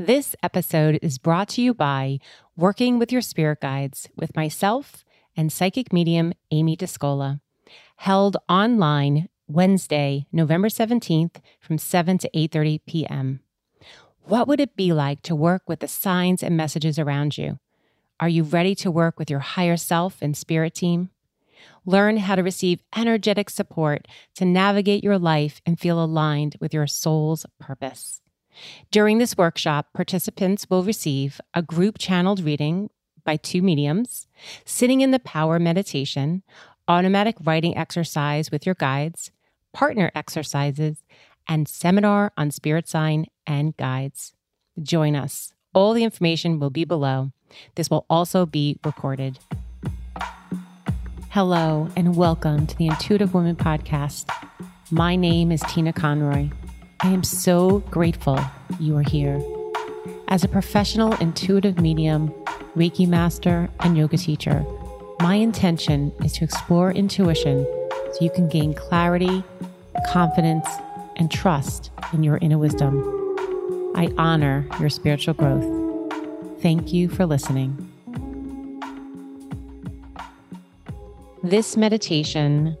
This episode is brought to you by Working with Your Spirit Guides with myself and psychic medium Amy Discola, held online Wednesday, November 17th from 7 to 8:30 p.m. What would it be like to work with the signs and messages around you? Are you ready to work with your higher self and spirit team? Learn how to receive energetic support to navigate your life and feel aligned with your soul's purpose. During this workshop, participants will receive a group channeled reading by two mediums, sitting in the power meditation, automatic writing exercise with your guides, partner exercises, and seminar on spirit sign and guides. Join us. All the information will be below. This will also be recorded. Hello, and welcome to the Intuitive Woman Podcast. My name is Tina Conroy. I am so grateful you are here. As a professional intuitive medium, Reiki master, and yoga teacher, my intention is to explore intuition so you can gain clarity, confidence, and trust in your inner wisdom. I honor your spiritual growth. Thank you for listening. This meditation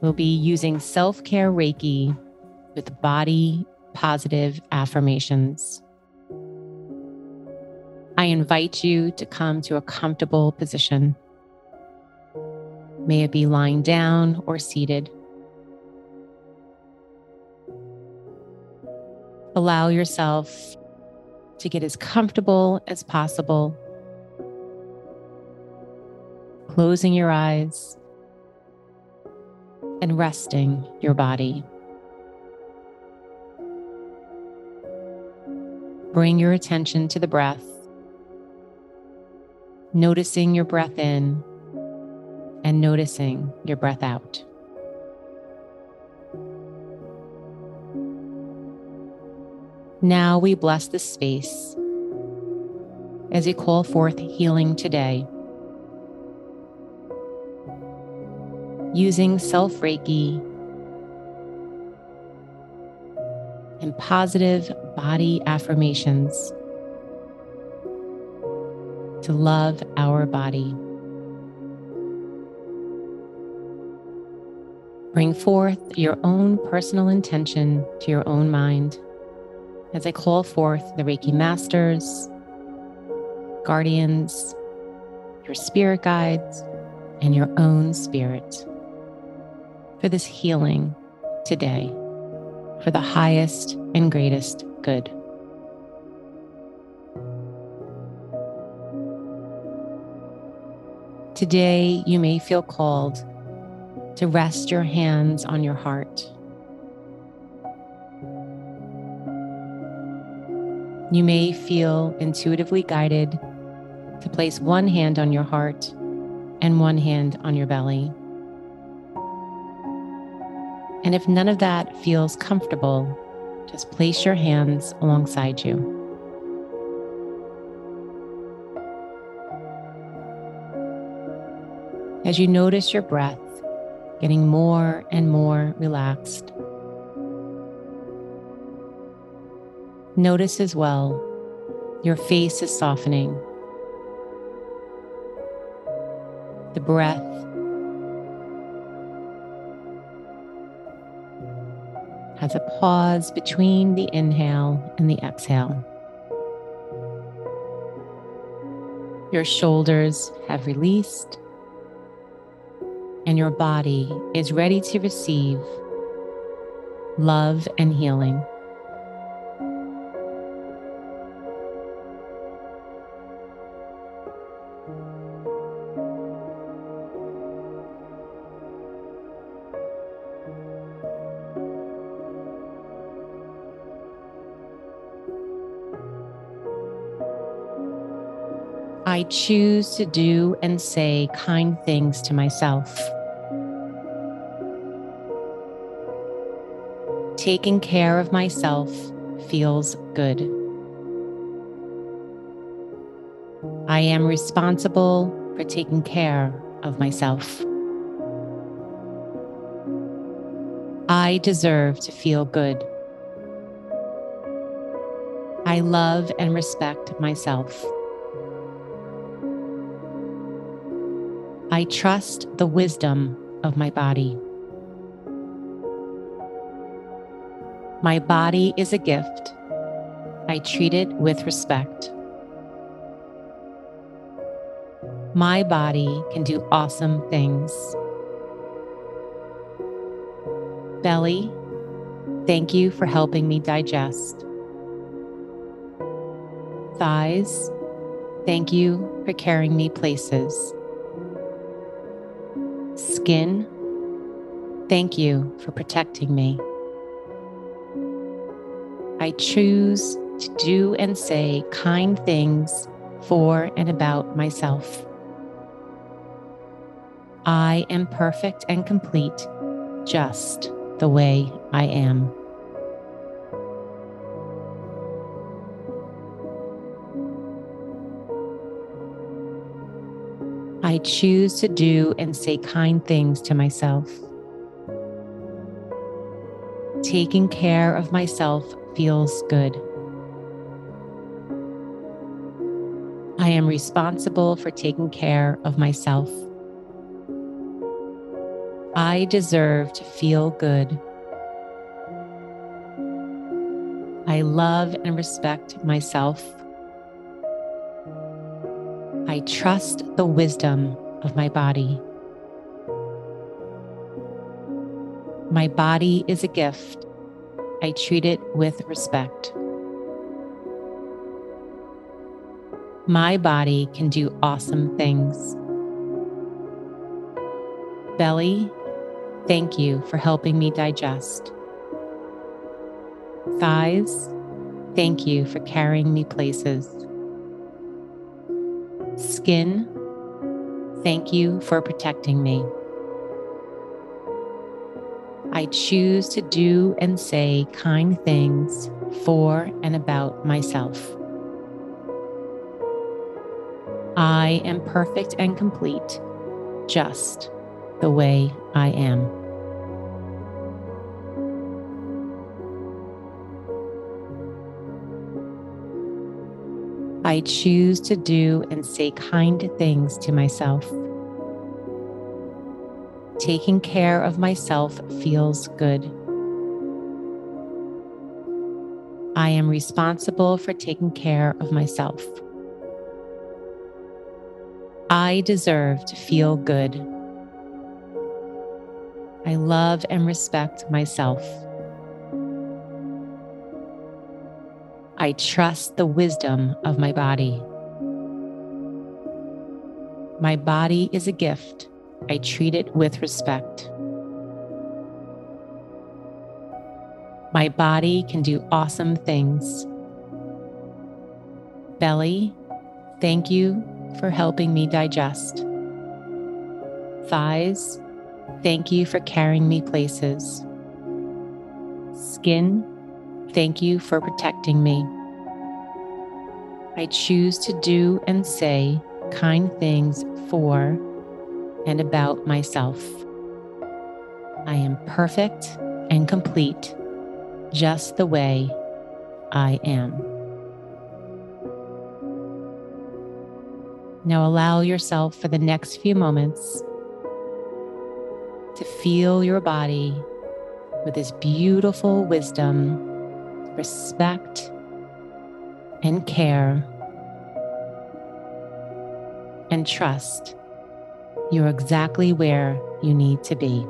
will be using self care Reiki with body positive affirmations. I invite you to come to a comfortable position. May it be lying down or seated. Allow yourself to get as comfortable as possible closing your eyes and resting your body. Bring your attention to the breath, noticing your breath in and noticing your breath out. Now we bless this space as we call forth healing today. using self Reiki and positive body affirmations to love our body. Bring forth your own personal intention to your own mind as I call forth the Reiki masters, guardians, your spirit guides, and your own spirit for this healing today for the highest and greatest good. Today, you may feel called to rest your hands on your heart. You may feel intuitively guided to place one hand on your heart and one hand on your belly. And if none of that feels comfortable, just place your hands alongside you. As you notice your breath getting more and more relaxed, notice as well your face is softening. The breath has a pause between the inhale and the exhale. Your shoulders have released, and your body is ready to receive love and healing. I choose to do and say kind things to myself. Taking care of myself feels good. I am responsible for taking care of myself. I deserve to feel good. I love and respect myself. I trust the wisdom of my body. My body is a gift. I treat it with respect. My body can do awesome things. Belly, thank you for helping me digest. Thighs, thank you for carrying me places. Skin, thank you for protecting me. I choose to do and say kind things for and about myself. I am perfect and complete just the way I am. I choose to do and say kind things to myself. Taking care of myself feels good. I am responsible for taking care of myself. I deserve to feel good. I love and respect myself. Trust the wisdom of my body. My body is a gift. I treat it with respect. My body can do awesome things. Belly, thank you for helping me digest. Thighs, thank you for carrying me places. Skin, thank you for protecting me. I choose to do and say kind things for and about myself. I am perfect and complete, just the way I am. I choose to do and say kind things to myself. Taking care of myself feels good. I am responsible for taking care of myself. I deserve to feel good. I love and respect myself. I trust the wisdom of my body. My body is a gift I treat it with respect. My body can do awesome things. Belly, thank you for helping me digest. Thighs, thank you for carrying me places. Skin, thank you for protecting me. I choose to do and say kind things for and about myself. I am perfect and complete just the way I am. Now allow yourself for the next few moments to feel your body with this beautiful wisdom, respect, and care, and trust you're exactly where you need to be.